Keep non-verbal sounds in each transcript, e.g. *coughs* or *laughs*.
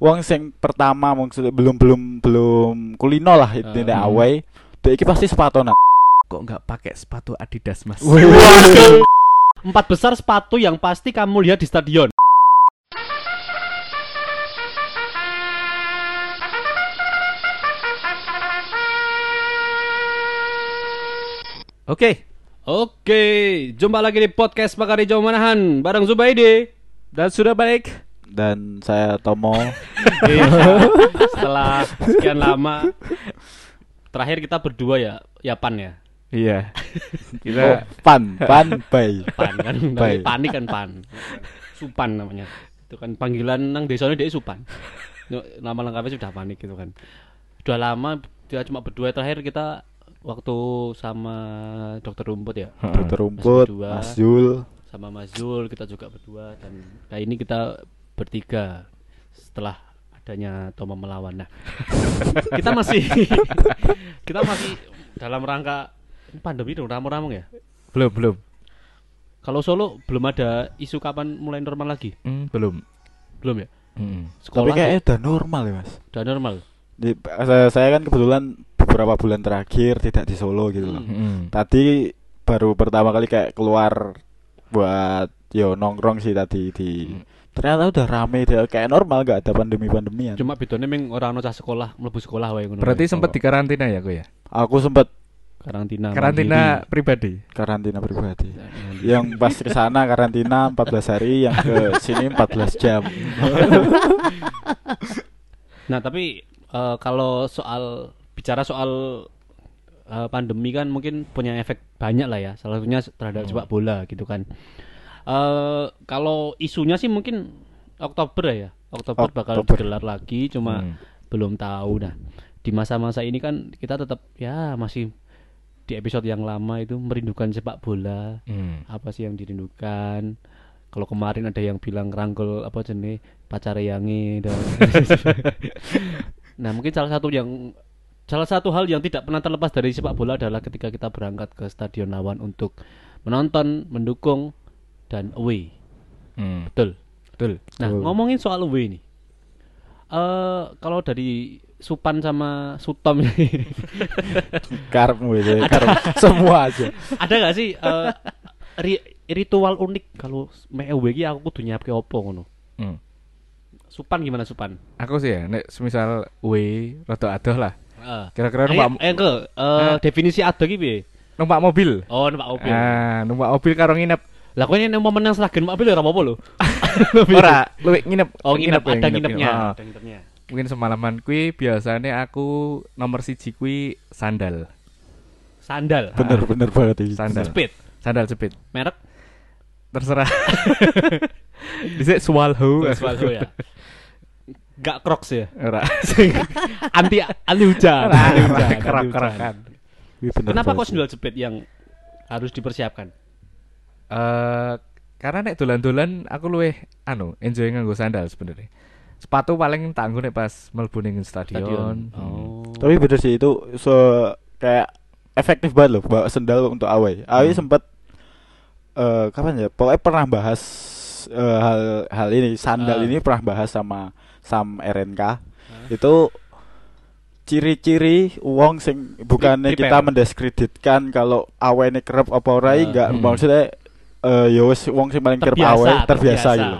wong sing pertama maksudnya belum belum belum kulino lah itu Hmm. away dek iki pasti sepatonan Kok nggak pakai sepatu Adidas, Mas? Empat besar sepatu yang pasti kamu lihat di stadion. Oke. Oke, jumpa lagi di podcast Pakari Jauh Manahan bareng Zubaidi. Dan sudah balik. Dan saya Tomo *laughs* Iya, Setelah sekian lama terakhir kita berdua ya, ya Pan ya. Iya. *laughs* oh, Kita pan pan *laughs* bay Pan kan, Baik. panik kan Pan. Supan namanya. Itu kan panggilan nang desanya dia Supan. Nama lengkapnya sudah panik gitu kan. Sudah lama dia cuma berdua terakhir kita waktu sama dokter rumput ya. Dokter rumput. Mas Jul sama Mas Zul kita juga berdua dan kali ini kita bertiga setelah adanya Tomo melawan. Nah, *laughs* kita masih *laughs* kita masih dalam rangka pandemi dong ramu-ramu ya. belum belum. Kalau Solo belum ada isu kapan mulai normal lagi, Hmm, belum. belum ya? Tapi Sekolah kayaknya udah normal ya mas udah normal. Di- saya, saya kan kebetulan beberapa bulan terakhir tidak di Solo gitu loh. Hmm. tadi baru pertama kali kayak keluar buat yo nongkrong sih tadi di Hmm. Ternyata udah rame dia kayak normal gak ada pandemi pandemian Cuma bedanya memang orang cah sekolah, mlebu sekolah wae ngono. Berarti sempat di karantina ya, kok ya? aku sempet karantina. Karantina pribadi. karantina pribadi mandiri. yang pas ke sana karantina 14 hari yang ke sini 14 jam *laughs* Nah, tapi eh, kalau soal bicara soal eh, pandemi kan mungkin punya efek banyak lah ya. Salah satunya terhadap sepak bola gitu kan. Eh kalau isunya sih mungkin Oktober ya. Oktober bakal Oktober. digelar lagi cuma Hmm. belum tahu nah. Di masa-masa ini kan kita tetap ya masih di episode yang lama itu merindukan sepak bola. Hmm. Apa sih yang dirindukan? Kalau kemarin ada yang bilang rangkul apa jenis pacar yangi dan *laughs* Nah, mungkin salah satu yang salah satu hal yang tidak pernah terlepas dari sepak bola adalah ketika kita berangkat ke stadion lawan untuk menonton, mendukung dan away. Hmm. Betul. Betul. Nah, Betul. ngomongin soal away nih. Eh kalau dari Supan sama Sutom ini *laughs* karepmu itu karep semua aja ada nggak sih eh, ri- ritual unik kalau meh away aku kudu nyiapke opo ngono? Hmm. Supan gimana Supan? Aku sih ya, nek semisal we rada adoh lah. Heeh. Kira-kira Eh, numpak eh, ke, eh, definisi ado ki piye? numpak mobil. Oh, numpak mobil. Ah, numpak mobil karo nginep. Lah kowe nek mau menang seragen mobil ora apa-apa lho. *laughs* Ora, luwih nginep. Oh, nginep, ada nginepnya. Ah. Ada nginepnya. Mungkin semalaman kui biasanya aku nomor siji kui sandal. Sandal. bener bener banget ini Sandal. Speed. Sandal jepit. Merek Terserah. *laughs* Dhisik swallow. Swallow ya. Gak Crocs ya. Ora. *laughs* anti anti hujan. Anti hujan, kerak-kerakan. Kenapa kok sandal jepit yang harus dipersiapkan? Eh karena nek dolan-dolan aku luwih anu enjoy nganggo sandal sebenarnya. Sepatu paling tak nggo nek pas mlebu ning stadion. Hmm. Oh. tapi bener sih itu so kayak efektif banget loh bawa sendal untuk away away Hmm. sempet eh kapan ya pokoknya pernah bahas eh, hal hal ini sandal Ah. ini pernah bahas sama Sam RNK itu ciri-ciri uang sing bukannya kita mendiskreditkan kalau away ini kerep apa ora Ah. enggak Hmm. maksudnya eh ya wis wong sing paling kerep away terbiasa gitu.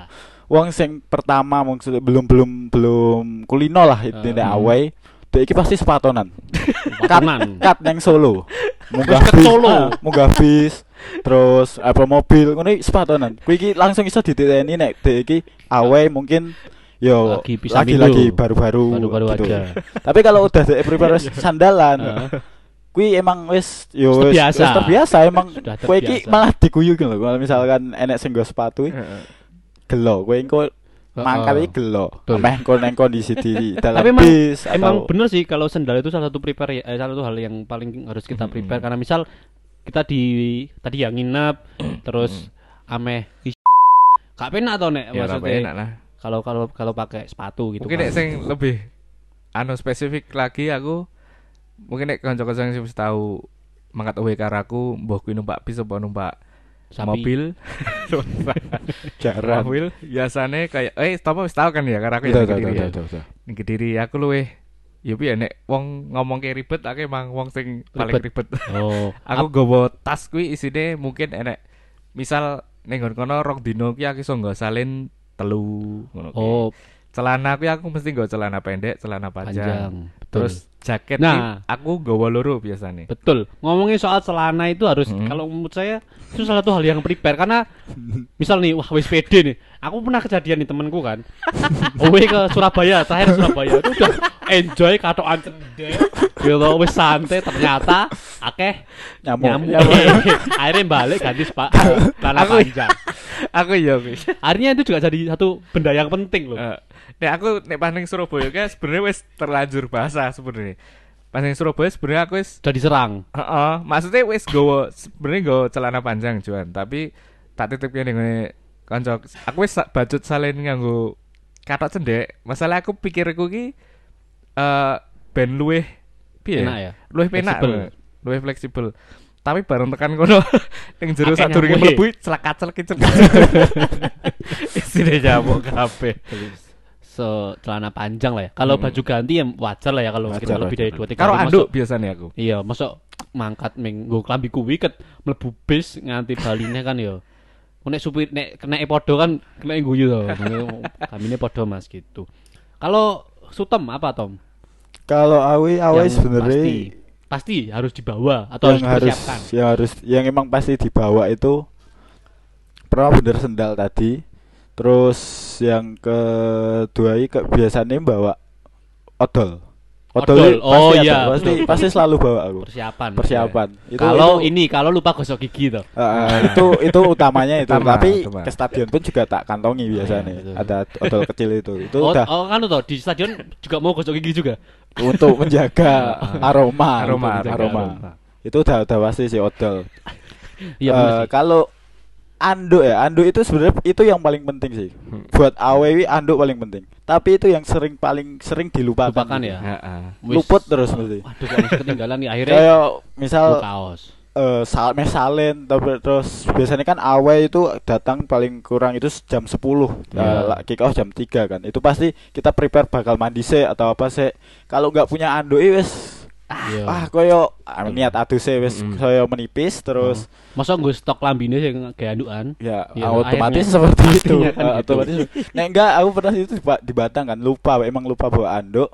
Wong sing pertama maksudnya belum belum belum kulino lah itu uh, away dek iki pasti sepatonan *laughs* Patonan. kat neng Solo munggah Kat bis Solo. ah, munggah bis terus apa mobil ngono sepatonan kuwi iki langsung iso dititeni nek dek iki away mungkin yo Lagi lagi baru-baru Baru-baru gitu. aja. tapi kalau udah dek prepare wis *laughs* sandalan Kuwi emang wis yo Wis terbiasa. wis terbiasa emang kowe iki malah diguyu gitu loh. Kalau misalkan enek sing nggo sepatu Heeh. gelo. Kowe engko Heeh. mangkat iki gelo. Ameh engko neng kondisi di *laughs* dalam Tapi emang bis Emang atau bener sih kalau sandal itu salah satu prepare ya, eh, salah satu hal yang paling harus kita prepare. Karena misal kita di tadi yang nginep *coughs* terus ameh gak penak atau nek Ya maksudnya kalau kalau kalau pakai sepatu gitu Mungkin kan. nek sing lebih anu spesifik lagi aku mungkin nek kanca-kanca sing wis tahu mangkat away karo aku mbah kuwi numpak bis apa numpak Sapi. mobil *laughs* Jarang. mobil biasanya kayak eh apa wis tau kan ya karena aku Tahu, ya Kediri ya. Ning Kediri aku luwih ya piye nek wong ngomong kayak ribet aku emang wong sing paling ribet. Oh, *laughs* aku gowo tas kuwi isine mungkin enek misal ning kono rong dino ki aku iso nggo salin telu ngono oh celana kuwi aku mesti nggo celana pendek, celana panjang. panjang. Betul. Terus jaket Nah. ki aku nggawa loro biasanya. Betul. Ngomongin soal celana itu harus Hmm. kalau menurut saya itu salah satu hal yang prepare karena misal nih wah wis pede nih. Aku pernah kejadian nih temenku kan. *laughs* Owe ke Surabaya, terakhir Surabaya itu udah enjoy katokan cendek. Gitu wis santai ternyata akeh Nyamuk. nyamuk. *laughs* Akhirnya balik ganti eh, celana Aku- panjang. aku iya kuwi. Akhirnya itu juga jadi satu benda yang penting loh. Eh, Nek aku nek pas ning Surabaya kan sebenarnya wis terlanjur bahasa sebenarnya. Pas ning Surabaya sebenarnya aku wis Udah diserang. heeh, maksudnya wis gowo sebenarnya gowo celana panjang cuan, tapi tak titipke ning ngene kanca. Aku wis bacut salin nganggo katok cendek. Masalah aku pikirku ki eh ben luwih piye? Enak ya? Luwih penak. Eh, Luwih fleksibel. Tapi bareng tekan kono *laughs* ning jero sadurunge mlebu celak-celak celak. *laughs* Isine nyamuk kabeh. So, celana panjang lah ya. Kalau Hmm. baju ganti ya wajar lah ya kalau kita lebih dari dua tiga hari anduk biasanya aku. Iya, masuk mangkat minggu klambi kuwi ket mlebu bis nganti baline kan ya. Nek supir nek kena podo kan kena guyu to. *laughs* Kamine podo Mas gitu. Kalau sutem apa Tom? Kalau awi awi sebenarnya pasti, pasti harus dibawa atau harus yang harus dipersiapkan. yang harus yang emang pasti dibawa itu pertama bener sendal tadi terus yang kedua ini ke, biasanya bawa odol Odol, ini oh pasti ada, iya, pasti pasti selalu bawa aku Persiapan. persiapan itu, Kalau itu, ini kalau lupa gosok gigi tuh. eh, itu itu utamanya itu Utama, tapi utama. ke stadion pun juga tak kantongi biasanya betul. ada odol kecil itu itu Oh, udah oh kan tuh di stadion juga mau gosok gigi juga. untuk menjaga *laughs* aroma Aroma, aroma. aroma. itu udah udah pasti sih odol Iya bener sih. kalau anduk ya, anduk itu sebenarnya itu yang paling penting sih. Hmm. Buat AWW anduk paling penting. Tapi itu yang sering paling sering dilupakan. Lupakan ya. Luput terus mesti. Waduh, kok masih ketinggalan nih akhirnya Kayak misal kaos. eh sal mes salen tapi terus biasanya kan awe itu datang paling kurang itu jam 10 Iya. Eh, kick off jam 3 kan itu pasti kita prepare bakal mandi sih atau apa sih kalau nggak punya anduk wes Iya. ah koyo ah, niat adu sih wes Mm-mm. koyo menipis terus Masa gue stok lambine sing kayak andukan. Ya, Ya, otomatis akhirnya seperti *laughs* itu. pastinya kan Eh, gitu. Otomatis. Nek enggak, aku pernah itu di, Ba- di Batang kan, lupa, emang lupa bawa anduk.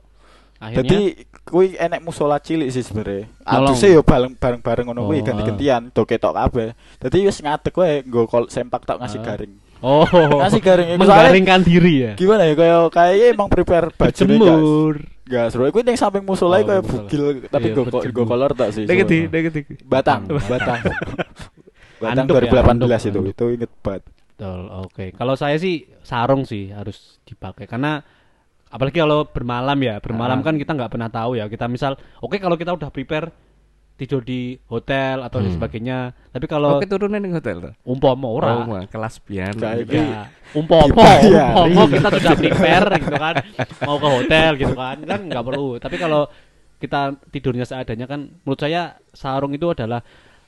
Akhirnya Jadi kui enek musola cilik sih sebenarnya. Aduse yo bareng bareng-bareng ngono kuwi Oh, ganti-gantian, do ketok kabeh. Dadi wis ngadeg wae nggo kol sempak tok ngasih Ah. garing. Oh Ngasih garing menggaringkan diri ya. gimana ya kayak kayaknya emang prepare baju Berjemur. Enggak, seru. Kuwi ning samping musola Oh, kayak bugil tapi Iya, go berjemur. go kolor tak sih. Dek gede. Batang, Batang. Batang *laughs* Anduk ya, 2018 anduk, itu, anduk. itu inget banget. Betul, oke. Kalau saya sih sarung sih harus dipakai karena apalagi kalau bermalam ya, bermalam Ah. kan kita nggak pernah tahu ya. Kita misal, oke kalau kita udah prepare tidur di hotel atau dan Hmm. sebagainya. Tapi kalau Oke turunan ning hotel tuh. umpama Oh, ora, wah, kelas pian. Ya, umpama, umpama kita sudah prepare gitu kan, mau ke hotel gitu kan, kan nggak perlu. Tapi kalau kita tidurnya seadanya kan, menurut saya sarung itu adalah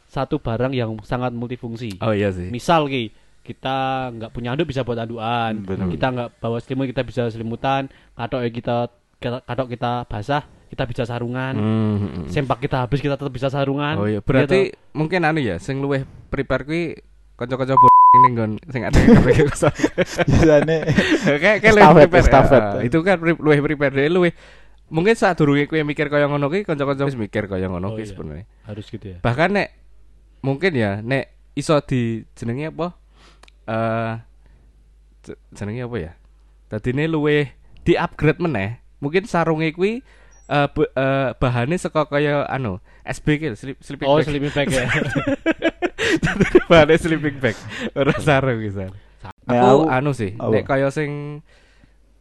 satu barang yang sangat multifungsi. Oh iya sih. Misal ki kita nggak punya anduk bisa buat Hmm, betul. kita nggak bawa selimut kita bisa selimutan, katok ya kita katok kita basah kita bisa sarungan, Hmm, hmm, sempak kita habis kita tetap bisa sarungan. Oh iya, Gitu. berarti mungkin anu ya, sing luweh prepare kuwi kanca-kanca ning nggon sing ada kabeh kosong. *laughs* Biasane Kayak kayak luwih Estafet, prepare. estafet. Ah, Itu kan luwih prepare dhewe luwih mungkin saat durunge kuwi mikir kaya ngono kuwi kanca-kanca wis mikir kaya ngono Oh, kuwi iya. sebenarnya. harus gitu ya. Bahkan nek mungkin ya nek iso di jenenge apa? Eh je- jenenge apa ya? Dadine luwih di-upgrade meneh. Mungkin sarunge kuwi eh be- eh, bahane saka kaya anu SB ki slip, sleeping Oh, bag. sleeping bag ya. *laughs* bahane sleeping bag. Ora sarung bisa. Nek Aku aku- anu sih, apa? nek kaya sing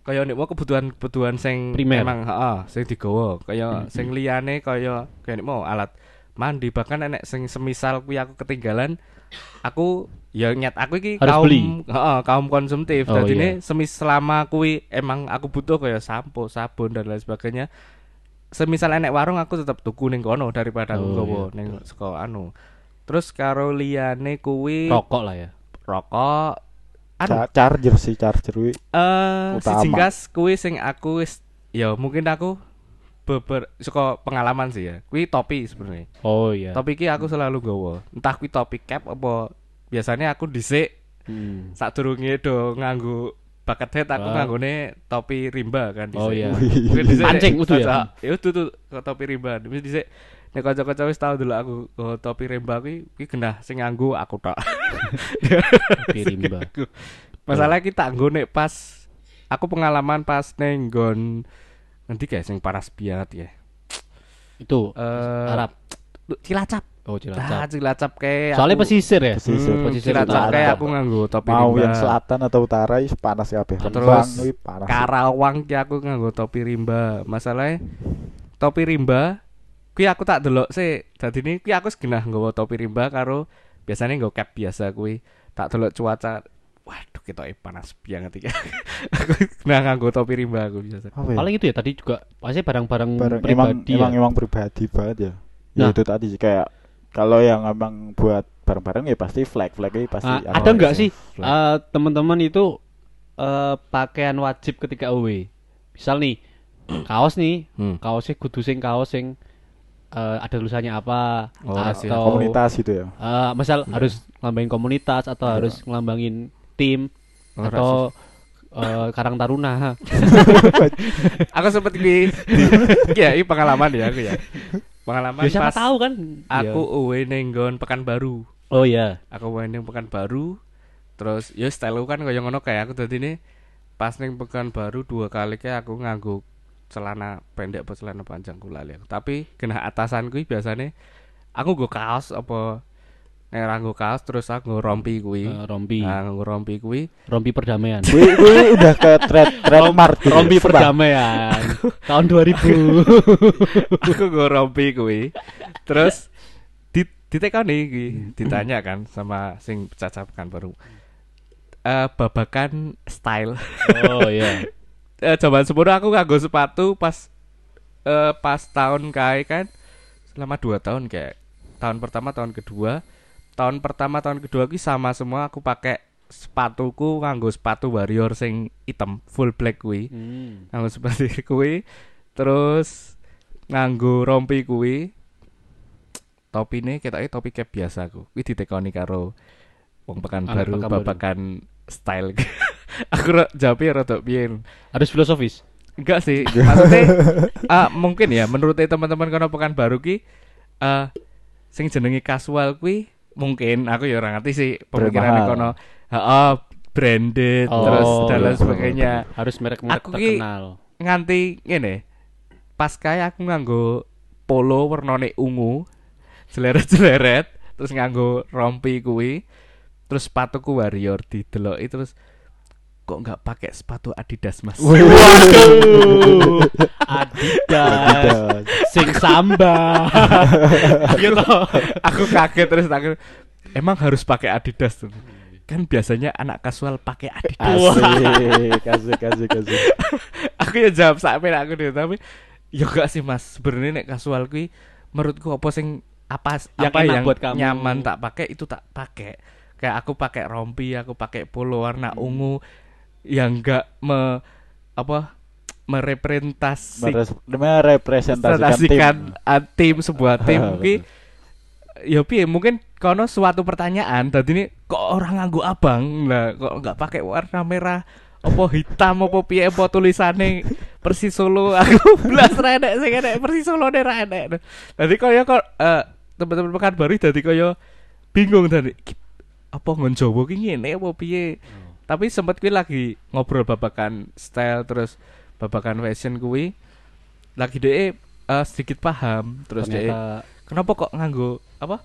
kaya nek mau kebutuhan-kebutuhan sing Primer. emang heeh, sing digawa, kaya Hmm. sing liyane kaya kaya nek mau alat mandi bahkan nek sing semisal kuwi aku ketinggalan aku ya nyat aku iki Harus kaum beli. heeh, kaum konsumtif. Oh, Dadi iya. semis selama kuwi emang aku butuh kaya sampo, sabun dan lain sebagainya. Semisal enek warung aku tetap tuku ning kono daripada aku Oh, nggawa iya, ning saka anu. Terus karo liyane kuwi Rokok lah ya. rokok anu Ca- charger sih charger wi. eh siji gas kuwi sing aku wis ya mungkin aku beber saka pengalaman sih ya. Kuwi topi sebenarnya. Oh iya. Topi ki aku selalu gowo. Entah kuwi topi cap apa biasanya aku dhisik Hmm. sadurunge do nganggo bucket hat aku Ah. nganggone topi rimba kan Oh dhisik. iya. Pancing *laughs* kudu ya? Ya udah tuh topi rimba. Wis dhisik nek kanca-kanca wis tau dulu aku go topi rimba kuwi kuwi genah sing nganggo aku tok. *laughs* Topi rimba. Masalah kita nek pas aku pengalaman pas neng nggon nanti kayak sing panas banget ya. Itu Eh Arab. Cilacap. Oh Ah, Cilacap. Cilacap kayak Soalnya aku- pesisir ya. Pesisir. Hmm, Pesisir Cilacap utara. kayak aku nganggo topi Mau rimba. yang selatan atau utara is panas kabeh. Terus wi panas. Karawang ki aku nganggo topi rimba. Masalahnya topi rimba kuwi aku tak delok sih. Dadi ini kuwi aku segenah nggawa topi rimba karo biasanya nggawa cap biasa kuwi. Tak delok cuaca. Waduh, kita panas banget iki. *laughs* aku nah nganggo topi rimba aku biasa. Ya? Paling itu ya tadi juga pasti barang-barang emang pribadi emang ya. emang pribadi banget ya. Nah. Ya itu tadi sih kayak kalau yang emang buat bareng-bareng ya pasti flag flagnya pasti Ah, ada nggak sih. eh, teman-teman itu eh, pakaian wajib ketika UW? Misal nih *clears throat* kaos nih, Hmm. kaosnya kudu sing kaos sing eh, ada tulisannya apa Oh, rahasia. atau komunitas gitu ya. eh, misal harus ngelambangin komunitas atau harus ngelambangin tim Oh, atau eh, Karang Taruna. *laughs* *laughs* aku sempet di, di *laughs* ya ini pengalaman ya aku ya. Pengalaman Ya siapa pas tahu kan? aku Iya. uwe ning nggon Pekanbaru. Oh iya. aku main ning Pekanbaru terus ya style kan kaya ngono kayak aku dadi ini pas ning Pekanbaru dua kali kayak aku nganggo celana pendek apa celana panjang ku lali aku. tapi kena atasan kuwi biasanya aku nggo kaos apa nek ora nggo kaos terus aku nggo rompi kuwi Eh, rompi. nah nggo rompi kuwi Rompi perdamaian. Gue gue udah ke trade trademark gitu. Rompi Sumpah. perdamaian tahun 2000. *laughs* aku nggo rompi kuwi terus di ditekoni iki ditanya kan sama sing cacap kan baru eh babakan style Oh iya. *laughs* eh zaman sepuluh aku nganggo sepatu pas eh pas tahun kae kan selama dua tahun kayak tahun pertama tahun kedua tahun pertama tahun kedua ki sama semua aku pakai sepatuku nganggo sepatu warrior sing hitam full black kuwi Hmm. nganggo sepatu *laughs* kuwi terus nganggo rompi kuwi topine ketake topi cap biasa aku kuwi ditekoni karo wong pekan Anak baru Pekanbaru. babakan style *laughs* aku ro- jawabe rada piye Harus filosofis. Enggak sih, *laughs* maksudnya ah, mungkin ya menurut teman-teman kono pekan baru ki eh sing jenenge casual kuwi mungkin aku ya ora ngerti sih pemikiran kono. Heeh, branded Oh, terus dan lain sebagainya. Harus merek-merek terkenal. Nganti ngene. Pas kaya aku nganggo polo warnane ungu, jeleret-jeleret, terus nganggo rompi kuwi, terus sepatuku warrior dideloki terus kok nggak pakai sepatu Adidas mas Waduh. Adidas. Sing samba. *laughs* gitu. aku kaget terus aku emang harus pakai Adidas tuh kan biasanya anak kasual pakai Adidas Asik, asik, asik, asik. *laughs* aku ya jawab sampai aku deh tapi ya gak sih mas sebenarnya nek kasual kui menurutku apa sing apa Yang apa yang buat kamu. nyaman tak pakai itu tak pakai kayak aku pakai rompi aku pakai polo warna Hmm. ungu yang enggak me apa merepresentasi Merepresentasikan tim. uh, tim sebuah *laughs* tim. Ki ya piye mungkin kono suatu pertanyaan tadi ini kok orang nganggo abang? Lah kok nggak pakai warna merah? Apa hitam apa piye apa tulisane Persis Solo? *laughs* Aku belas ra enek sing enek Persis Solo ne ra enek. Dadi kaya kok eh, teman-teman pekan baru dadi kaya bingung tadi "Ki, apa ngon Jawa ki ngene apa piye tapi sempet kuwi lagi ngobrol babakan style terus babakan fashion kuwi lagi deh sedikit paham terus deh kenapa kok nganggo apa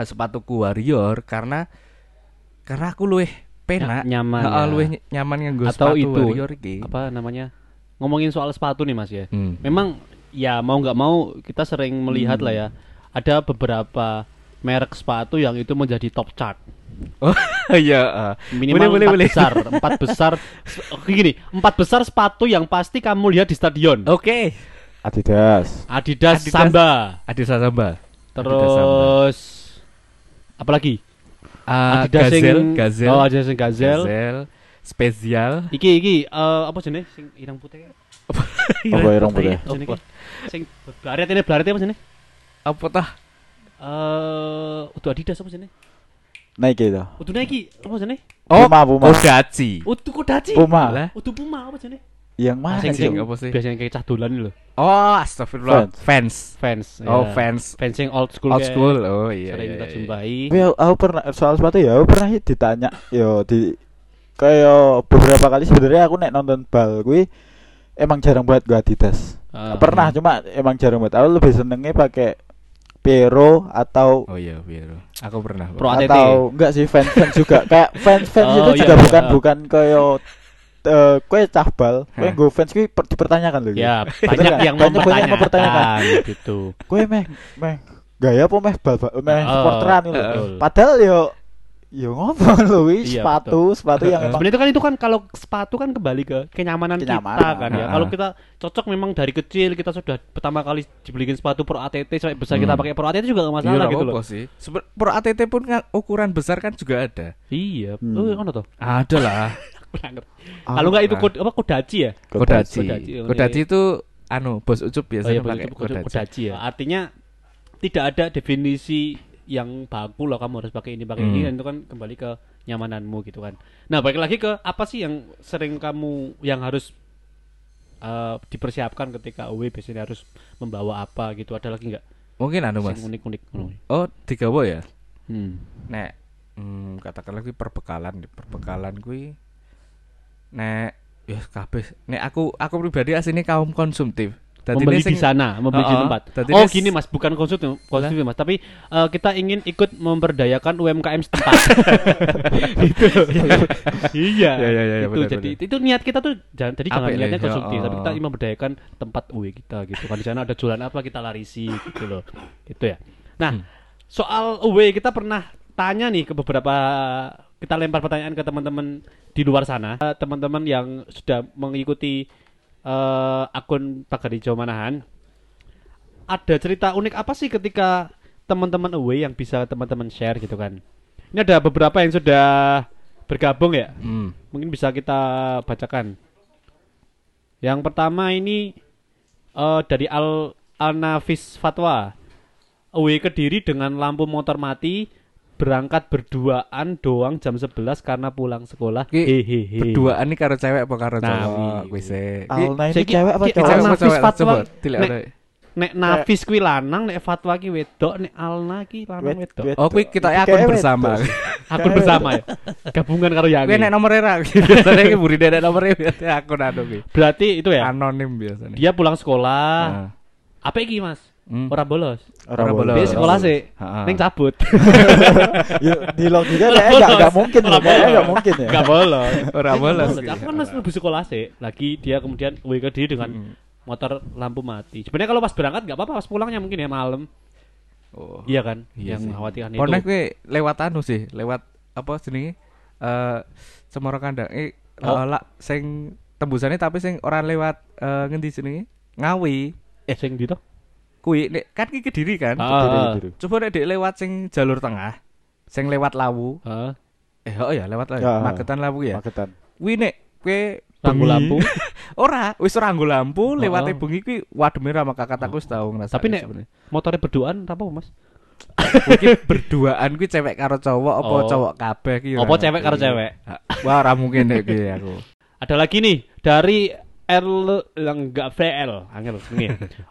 eh, sepatuku warrior karena karena aku luweh penak ny- nyaman. Ya. luwih ny- nyaman nganggo Atau sepatu itu, warrior iki apa namanya? Ngomongin soal sepatu nih Mas ya. Hmm. Memang ya mau nggak mau kita sering melihat lah ya. Ada beberapa merek sepatu yang itu menjadi top chart. Oh *laughs* iya eh. Minimal Boleh, boleh, empat boleh. besar, empat *laughs* besar. Oke, Gini, empat besar sepatu yang pasti kamu lihat di stadion. oke Adidas. Adidas, Adidas. Samba, Adidas Samba terus Apalagi? Ah, Adidas sing Gazelle, Gazelle, Oh, Adidas sing Gazelle. Gazelle, spesial. Iki iki eh, apa jenenge sing irang putih? *laughs* Apa ireng putih? Apa? Sing blaret ini blaret apa jenenge? Apa tah? Eh, udah Adidas apa jenenge? Nike itu. Udah Nike apa jenenge? Oh, Puma, Puma. Kodachi. Udah Kodachi. Puma. Lah. Udah Puma apa jenenge? Yang mana sih? sing apa sih? Biasanya kayak cah dolan lho. Oh, astagfirullah. Fans. Fans. Oh, ya. fans. Fans yang old school. Old kayak school. Oh iya. Sering iya, kita iya. jumpai. Tapi aku, aku pernah soal sepatu ya, aku pernah ditanya yo di kayak beberapa kali sebenarnya aku nek nonton bal gue emang jarang buat gua Adidas. Ah. pernah cuma emang jarang buat. Aku lebih senengnya pakai Pero atau Oh iya, biar. Aku pernah. Pro ATT. atau enggak sih fans fans juga kayak fans fans Oh, itu iya, juga iya. bukan bukan kayak eh kue cah bal, kue Hah. gue fans gue per- dipertanyakan loh. Ya, Bener banyak nggak? yang Banyak- banyak yang mempertanyakan gitu. Kue meh meh gaya apa meh bal meh Oh, supporteran itu. betul. Padahal yo ngomong loh *laughs* wis Iya, sepatu sepatu yang emang Sebenarnya itu kan itu kan kalau sepatu kan kembali ke kenyamanan, Kenyamanan. kita kan ya. Ah. Kalau kita cocok memang dari kecil kita sudah pertama kali dibeliin sepatu Pro ATT sampai besar kita Hmm. pakai Pro ATT juga gak Iya, masalah nggak gitu loh. sih. Pro ATT pun kan ukuran besar kan juga ada. Iya, Hmm. oh, ono toh. Ada lah. *laughs* Ah, Kalau enggak itu nah. kode apa Kodachi ya? Kodachi. Kodachi, oh, iya. itu anu bos ucup Oh biasanya iya, pakai betul, betul, Kodachi. Kodachi ya. Artinya tidak ada definisi yang baku lah kamu harus pakai ini pakai ini Hmm. dan itu kan kembali ke nyamananmu gitu kan. Nah, balik lagi ke apa sih yang sering kamu yang harus eh, dipersiapkan ketika away biasanya harus membawa apa gitu ada lagi nggak Mungkin anu Mas. yang unik-unik ngono? Oh, digawa ya. Hmm. Nek hmm, katakanlah kuwi perbekalan, perbekalan kuwi nek ya kabeh. Nek aku aku pribadi aslinya kaum konsumtif. Dadi membeli sing- di sana, membeli di Heeh. tempat. Dadi oh ini gini mas, bukan konsumtif, konsumtif mas, tapi eh, kita ingin ikut memberdayakan UMKM setempat. *laughs* itu. iya. Ya, ya, ya, ya, itu benar, jadi benar. itu niat kita tuh jangan jadi jangan niatnya lah, konsumtif, ya, tapi kita oh. ingin memberdayakan tempat UE kita gitu. Kan di sana ada jualan apa kita larisi gitu loh. Gitu ya. Nah, Hmm. soal UE kita pernah tanya nih ke beberapa kita lempar pertanyaan ke teman-teman di luar sana, Eh, teman-teman yang sudah mengikuti eh, akun Pagar Hijau Manahan. Ada cerita unik apa sih ketika teman-teman away yang bisa teman-teman share gitu kan? Ini ada beberapa yang sudah bergabung ya. Hmm. Mungkin bisa kita bacakan. Yang pertama ini eh, dari Al Al-Nafis Fatwa. Away Kediri dengan lampu motor mati berangkat berduaan doang jam 11 karena pulang sekolah. Ki Hehehe. Berduaan nih karo cewek apa karo Nah, cowok? wi- Kuwi sih. Alna ini Saiki- cewek apa cowok? cewek apa? Fatwa, Coba dilek nek- Nafis kuwi lanang, nek Fatwa ki wedok, nek Alna ki lanang Wed- wedok. wed- Oh, kuwi kita Iki akun bersama. *laughs* Akun bersama ya. Gabungan karo Yangi. Kuwi nek nomor era. *laughs* Biasanya ki buri nek nomor era akun anu kuwi. Berarti itu ya. Anonim biasanya. Dia pulang sekolah. Nah. Apa iki, Mas? Hmm. Ora bolos. Orang Orang bolos. Dia Bolos. sekolah sih. Ning cabut. *laughs* Ya, di logika kayaknya nggak nggak mungkin loh, Ora kayaknya bolos. nggak mungkin ya. Enggak bolos. Ora bolos. Aku kan masih lebih sekolah sih. Lagi dia kemudian WK diri dengan Hmm. motor lampu mati. Sebenarnya kalau pas berangkat nggak apa-apa, pas pulangnya mungkin ya malam. Oh. Iya kan? Iya yang mengkhawatirkan Pokoknya itu. kuwi lewat anu sih, lewat apa jenenge? Eh Cemoro Kandang. Eh Oh. eh, lak sing tembusane tapi sing ora lewat eh ngendi jenenge? Ngawi. Eh sing di toh? Kuwi nek kan ki Kediri kan. Ah. Diri- diri. Coba nek dek lewat sing jalur tengah. Sing lewat Lawu. Heeh. Eh oh ya lewat Lawu. Ya. Magetan Lawu ya. Magetan. Kuwi nek kowe bengi- lampu. *laughs* ora, wis ranggo lampu lewat Oh. bengi kuwi wademe ra kakak aku wis tau ngrasakne Tapi nek sebenarnya. motornya berduaan apa Mas? Kuwi berduaan kuwi cewek karo cowok apa Oh. cowok kabeh ki ora Apa cewek karo cewek? Wah, ora mungkin nek kuwi aku. Ada lagi nih dari R enggak VL, angel ini.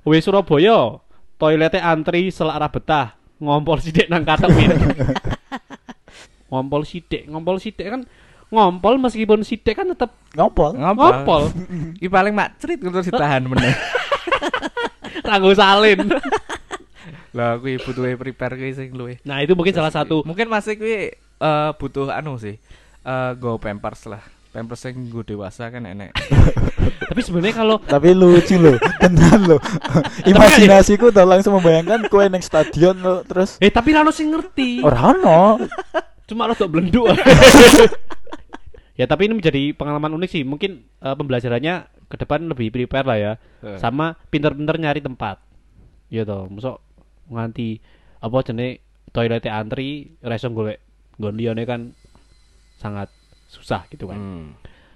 Wis Surabaya, toiletnya antri selara betah, ngompol sidik nang katek Min. *laughs* ngompol sidik, ngompol sidik kan ngompol meskipun sidik kan tetap Ngompol. ngompol. Iki *laughs* paling mak cerit untuk ditahan *laughs* meneh. Ranggo salin. Lah kuwi butuh prepare kuwi sing luwe. Nah, itu mungkin salah satu Mungkin masih kuwi eh, butuh anu sih. Eh go pampers lah. Pampers sing go dewasa kan enek. *laughs* tapi sebenarnya kalau Tapi lucu loh, *laughs* tenan loh. Imajinasiku udah langsung membayangkan kue neng stadion lo terus eh tapi rano sing ngerti. orang ono. *laughs* Cuma lo tuh belenduk. ya tapi ini menjadi pengalaman unik sih. Mungkin eh, pembelajarannya ke depan lebih prepare lah ya. Eh. Sama pinter-pinter nyari tempat. Iya toh, masuk nganti apa jenis toiletnya antri reso golek nggon liyane kan sangat susah gitu kan. Hmm.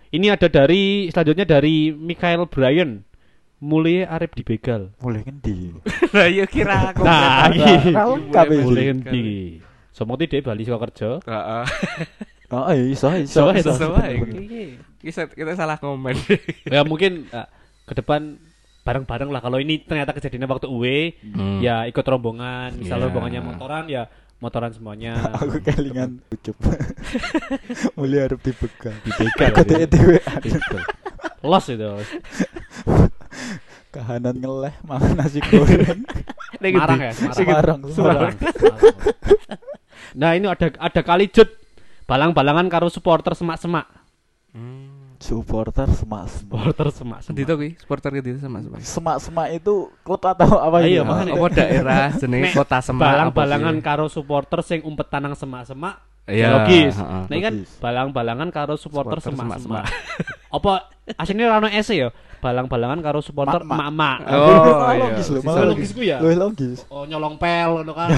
Ini ada dari selanjutnya dari Michael Bryan. Mulai arep dibegal. Mulai ngendi? *laughs* Lah iya kira aku. Nah, iki. Mulai ngendi? Somoti dhewe bali saka kerja. Heeh. Oh, *laughs* iya, iso iso Iso, iso. Kita kita salah komen. *laughs* ya mungkin eh, ke depan bareng-bareng lah kalau ini ternyata kejadiannya waktu UE Hmm. ya ikut rombongan misal Iya. rombongannya motoran ya motoran semuanya *laughs* Aku kelingan ucup. *laughs* Mulai harus dibegal. dibegal Aku gitu. dhewe Betul. los itu kahanan ngeleh mangan nasi goreng. *laughs* Semarang ya Semarang. Semarang, Semarang. nah ini ada ada kali jut balang-balangan karo supporter semak-semak Supporter semak-semak. supporter semak-semak Di to kuwi, supporter gitu sama sama. Semak-semak itu klub atau apa Iya, itu? makanya. Apa daerah *laughs* jenenge Nek kota Semarang balang-balangan karo supporter sing umpet tanang semak-semak Iya, ya logis. Nah, ini kan balang-balangan karo supporter Supporter semak-semak. *laughs* Apa aslinya rano ese ya? Balang-balangan karo supporter Mak-mak. emak-emak. Oh, Itu iya. logis loh, malah logis ku ya? Loh, logis. Oh nyolong pel ngono kan. *laughs*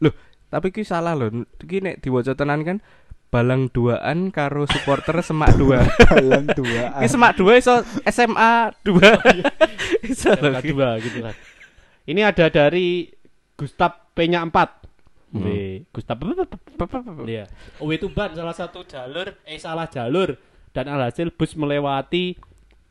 Loh, tapi ki salah loh. Ki nek diwaca tenan kan balang duaan karo supporter semak dua. Balang dua. Ki semak dua iso SMA dua. Iso ki. Kedua gitu kan. Ini ada dari Gustaf Penya 4. Hmm. W Gustaf Iya. W Tuban salah satu jalur eh salah jalur dan alhasil bus melewati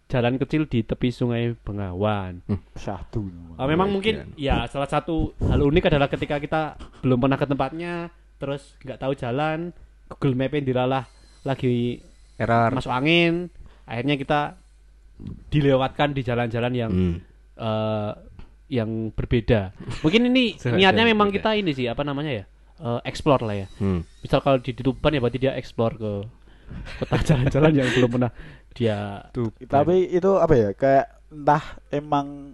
jalan kecil di tepi sungai Bengawan. Syahdu. Ah, memang Oh, mungkin ya salah satu hal unik adalah ketika kita belum pernah ke tempatnya terus nggak tahu jalan Google Map-nya dilalah lagi Error. masuk angin akhirnya kita dilewatkan di jalan-jalan yang Hmm. eh, yang berbeda *laughs* mungkin ini niatnya memang berbeda. kita ini sih apa namanya ya eh, explore lah ya Hmm. misal kalau di Tuban ya berarti dia explore ke kota *laughs* jalan-jalan yang belum pernah dia Tuh. Tapi itu apa ya? Kayak entah emang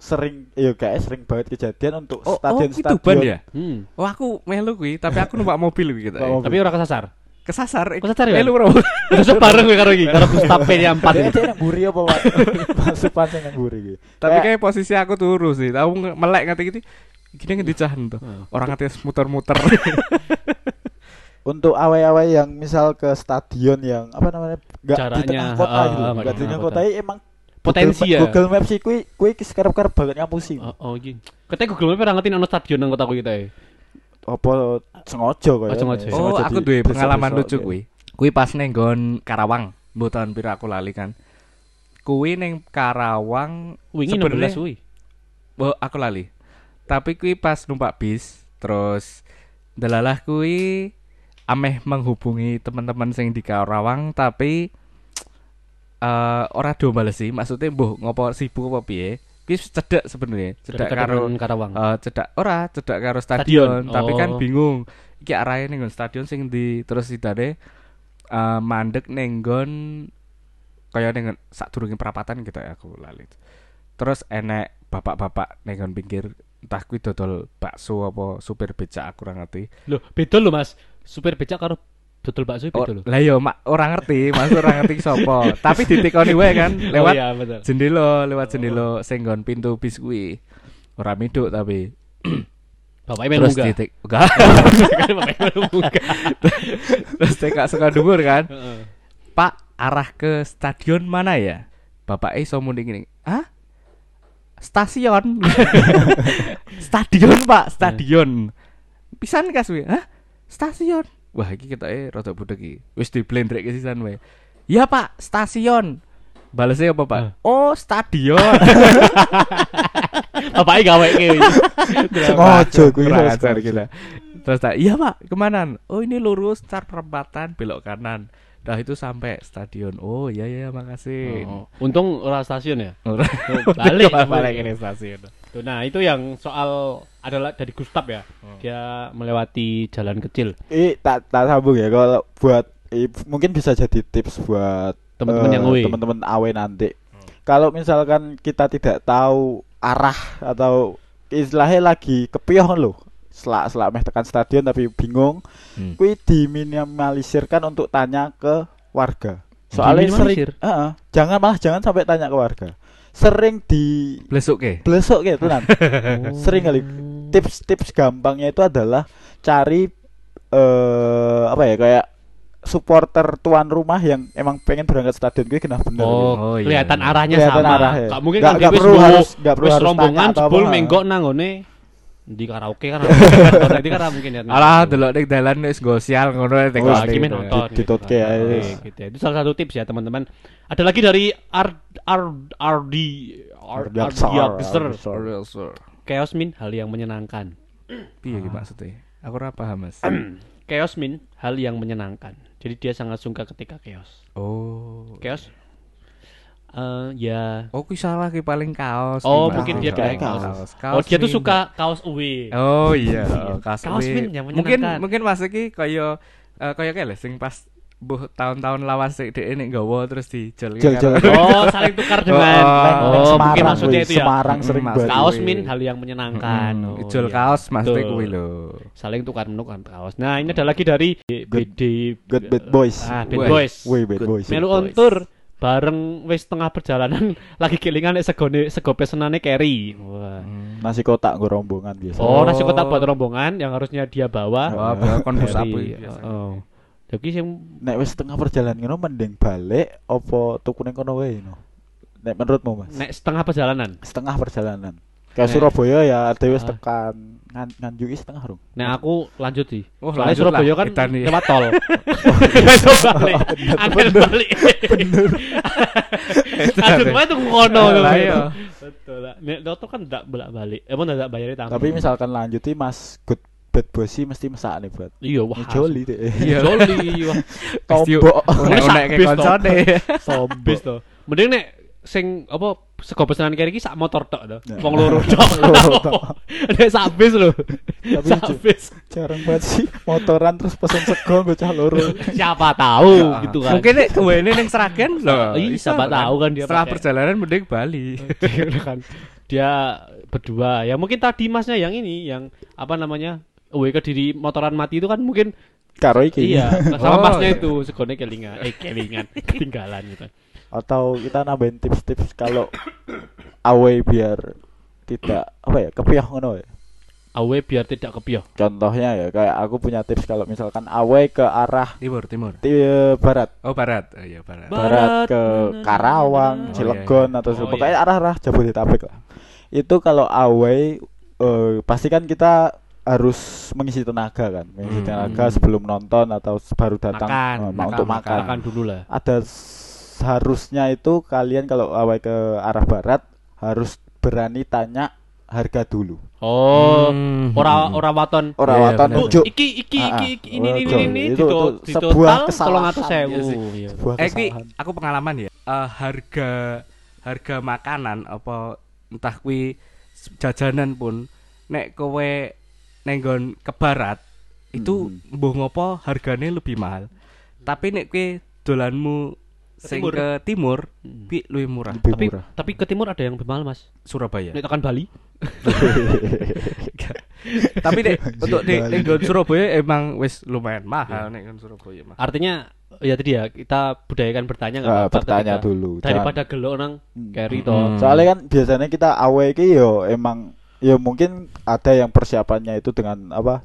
sering iya kayak sering banget kejadian untuk Oh, oh, stadion ki stadion Tuban ya? hmm. Oh, aku melu kuwi, tapi aku numpak mobil kuwi gitu. Numpak mobil. tapi orang kesasar Kesasar. Kesasar ya? Melu bro. *laughs* Terus bareng gue karo iki karo Penya 4 Dia ini. dia yang buri apa Pak? *laughs* Masukan sing yang buri iki. Tapi Kayak- posisi aku turu sih. Tahu nge- melek ngati gitu. Gini ngendi cahan tuh. Heeh. Orang ngati muter-muter. *laughs* untuk awe-awe yang misal ke stadion yang apa namanya nggak di tengah kota gitu nggak di tengah kota emang Potensi Google, ya. Google Maps sih kui kui sekarang-sekarang banget ngapusi Oh, oh iki. Katanya Google Map ora ngerti ono stadion nang kotaku kita ya. apa sengaja kok Oh, sengaja. oh, aku duwe pengalaman lucu kuwi. Kuwi pas ning nggon Karawang. Mbok tahun pira aku lali kan. Kuwi ning Karawang Wingi sebenarnya- 16 kuwi. Oh, aku lali. Tapi kuwi pas numpak bis, terus delalah kuwi ameh menghubungi teman-teman sing di Karawang tapi eh ora do bales sih. Maksudnya mbuh ngopo sibuk apa piye. Kuwi cedek sebenarnya, cedek Dari karo Karawang. eh cedak ora cedak karo stadion, Stadion, tapi kan oh. bingung iki arahe ning stadion sing di terus sidane eh mandek ning nggon kaya ning sadurunge perapatan gitu ya aku lali. Terus enek bapak-bapak ning pinggir entah kuwi dodol bakso apa supir becak aku ora ngerti. Loh, beda lho Mas. Supir becak karo dodol bakso Oh, beda lho. lah yo mak ora ngerti, Mas ora ngerti sapa. *laughs* Tapi ditekoni wae kan lewat Oh iya, betul. jendela, lewat jendela sing nggon pintu bis kuwi. Ora miduk tapi *clears throat* Bapaknya main terus ditek *laughs* enggak *laughs* terus tekak saka dhuwur kan Heeh. Pak arah ke stadion mana ya Bapak iso muni gini Hah? Stasiun Stadion pak Stadion Pisan kas we Hah? Stasiun Wah iki kita eh rada budek iki. Wis di blendrek ke sisan we Iya pak Stasiun. Balesnya apa pak? Oh stadion. *laughs* Bapaknya gawe iki. Kurang harus ajar kita Terus tak Iya pak ke mana? Oh ini lurus Car perempatan belok kanan. Dah itu sampai stadion. Oh iya iya makasih. Oh, Untung ora stasiun ya. Ora. Oh, balik. *laughs* Balik ini stasiun. Tuh, Nah, itu yang soal adalah dari Gustaf ya. Dia melewati jalan kecil. Eh tak tak sambung ya kalau buat eh, mungkin bisa jadi tips buat Teman-teman eh, yang away. teman-teman awe nanti. Kalau misalkan kita tidak tahu arah atau istilahnya lagi kepion loh. Selak selak meh tekan stadion tapi bingung, Hmm. kui diminimalisirkan untuk tanya ke warga. Soalnya sering? Heeh, jangan malah jangan sampai tanya ke warga. Sering di Blesuk ke. blesok gitu kan. *laughs* sering kali tips-tips gampangnya itu adalah cari eh apa ya kayak supporter tuan rumah yang emang pengen berangkat stadion gue kena bener Oh, gitu. Oh, iya, kelihatan iya. arahnya Kelihatan sama. arahnya. Gak mungkin Nggak- kan dia perlu harus- nggak perlu harus rombongan jebul menggok nang ngone di karaoke kan. Nanti kan mungkin ya. Alah delok ning dalan wis gosial ngono Oh, tengok lagi main nonton. Ditutke gitu kan. aja. Oke, gitu ya. Itu salah satu tips ya teman-teman. Ada lagi dari R R RD R- RD Chaos Min hal yang menyenangkan. Piye iki maksudnya? Aku ora paham, Mas. Chaos Min hal yang menyenangkan. Jadi dia sangat suka ketika chaos. Oh. Chaos eh ya Oh, kuwi salah ki paling kaos. Oh, ki, Mas. mungkin dia kayak kayak kaos. kaos. Oh, dia tuh min. suka kaos away. Oh iya, oh, kaos, Kaos Mungkin menyenangkan. mungkin Mas iki kaya eh, kaya kayak sing pas buh tahun-tahun lawas sik dhek nek nggawa terus dijel Jel, jel. Oh, saling tukar dengan Oh, Oh, mungkin Semarang maksudnya kuwi, itu ya. Semarang sering maksud- Kaos min hal yang menyenangkan. Oh, Ijol iya. kaos maksudnya kuwi lho. Saling tukar menukar kaos. Nah, ini ada lagi dari BD Good Bad Boys. Ah, Bad. Boys. Wih, bad boys. Melu on tour bareng wis tengah perjalanan *laughs* lagi kelingan nek segone sego pesenane carry. Wah. Nasi kotak gue rombongan biasa. Oh, nasi Oh. kotak buat rombongan yang harusnya dia bawa. Wah, bakal kon biasa. Oh. Jadi sing Nek wis tengah perjalanan ngono mending balik apa tuku ning kono wae no. Nek menurutmu Mas? nek setengah perjalanan. Setengah perjalanan. Kayak Surabaya ya ada wis Ah. tekan ngan nganjuki setengah rong. Nek aku lanjut sih. Oh, Soalnya lanjut Surabaya lah, kan kita nih. lewat tol. Itu balik. Angin balik. Aduh, kemarin tuh ngono. Lah, tuh. iya. Betul lah. Nek Toto kan ndak bolak-balik. Emang ndak bayar tamu. Tapi misalkan lanjuti Mas Good Bad Boys sih mesti mesak nih buat. iya wah. Joli deh. Iya. Joli. Tombok. Unek-unek ke Sabis, toh. koncone. Sobis to. Mending nek sing apa sego pesanan kiri iki sak motor tok to. Ya. Wong loro *laughs* tok. Loro tok. *laughs* Nek sak bis lho. Sak bis. Jarang banget sih motoran terus pesen sego gue cah loro. *laughs* Siapa tahu gitu kan. Mungkin nek ini ning Sragen lho. Iya, siapa tahu kan dia Setelah perjalanan mending Bali. Dia kan dia berdua ya mungkin tadi masnya yang ini yang apa namanya Uwe ke diri motoran mati itu kan mungkin Karo iki. iya sama Oh, masnya iya. itu segone kelingan eh kelingan ketinggalan gitu Atau kita nambahin tips-tips kalau away biar tidak apa ya kepiah ngono ya. Awe biar tidak kepiah Contohnya ya kayak aku punya tips kalau misalkan away ke arah Timur, timur. ti- barat, Oh, barat. Oh iya, barat. Ba- barat Barat, ke Karawang, na- Cilegon Oh, iya, atau Oh, pokoknya iya. arah-arah Jabodetabek lah. Itu kalau away eh, pasti kan kita harus mengisi tenaga kan, mengisi Hmm. tenaga sebelum nonton atau baru datang makan eh, makan, untuk makan. makan. makan dulu lah Ada seharusnya itu kalian kalau away ke arah barat harus berani tanya harga dulu. oh Hmm. ora ora waton Ora Iya, waton. Bu, iki iki Ah, iki ah. iki ini ini Betul. ini Itu- itu itu sebuah total kesalahan. Iya sih. iya. Sebuah Eh, ki, kesalahan. aku pengalaman ya. Eh, harga harga makanan apa entah kuwi s- jajanan pun nek kowe nenggon ke barat itu Hmm. mbuh ngopo hargane lebih mahal. Tapi nek kowe dolanmu sing timur. ke timur, Hmm. pi luwih murah. Lebih tapi murah. tapi ke timur ada yang lebih mahal mas Surabaya. nek tekan Bali *laughs* Tapi nek *laughs* untuk di nenggon Surabaya emang wis lumayan mahal nek nenggon Surabaya mah. artinya ya tadi ya kita budayakan bertanya nggak Ah, apa-apa bertanya ketika- dulu. daripada gelo nang Hmm. carry to Hmm. Soalnya kan biasanya kita away ki yo emang yo mungkin ada yang persiapannya itu dengan apa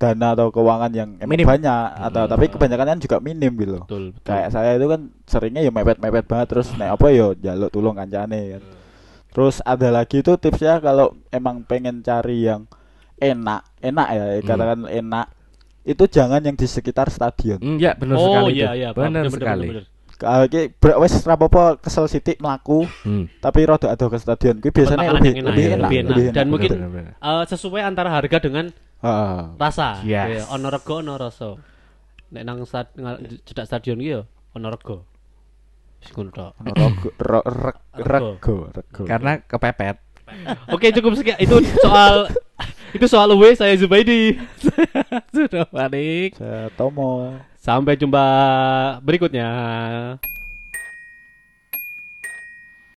dana atau keuangan yang emang Minim. banyak atau Hmm. tapi kebanyakan kan juga minim gitu. loh. betul, betul. Kayak saya itu kan seringnya ya mepet-mepet banget terus nek apa yo jaluk tulung kancane kan. Terus ada lagi tuh tipsnya kalau emang pengen cari yang enak, enak ya Hmm. katakan enak. Itu jangan yang di sekitar stadion. Hmm, ya benar oh sekali. iya tuh. iya benar bener, sekali. bener, bener. Kalau ki ber- wes rapopo kesel sitik melaku Hmm. tapi rada ado ke stadion. Kuwi biasanya lebih, yang enak, lebih, ya, enak, lebih enak. Dan enak. mungkin- Benar, benar. Eh, sesuai antara harga dengan Heeh. rasa Yes. Ya, ono rego ono rasa nek nang stad, cedak stadion iki ya ono rego wis ngono tok Ono Rego. rego, rego. Karena kepepet. *laughs* oke cukup sekian itu soal *laughs* itu soal uwe saya Zubaidi *laughs* Sudah balik. Saya Tomo. sampai jumpa berikutnya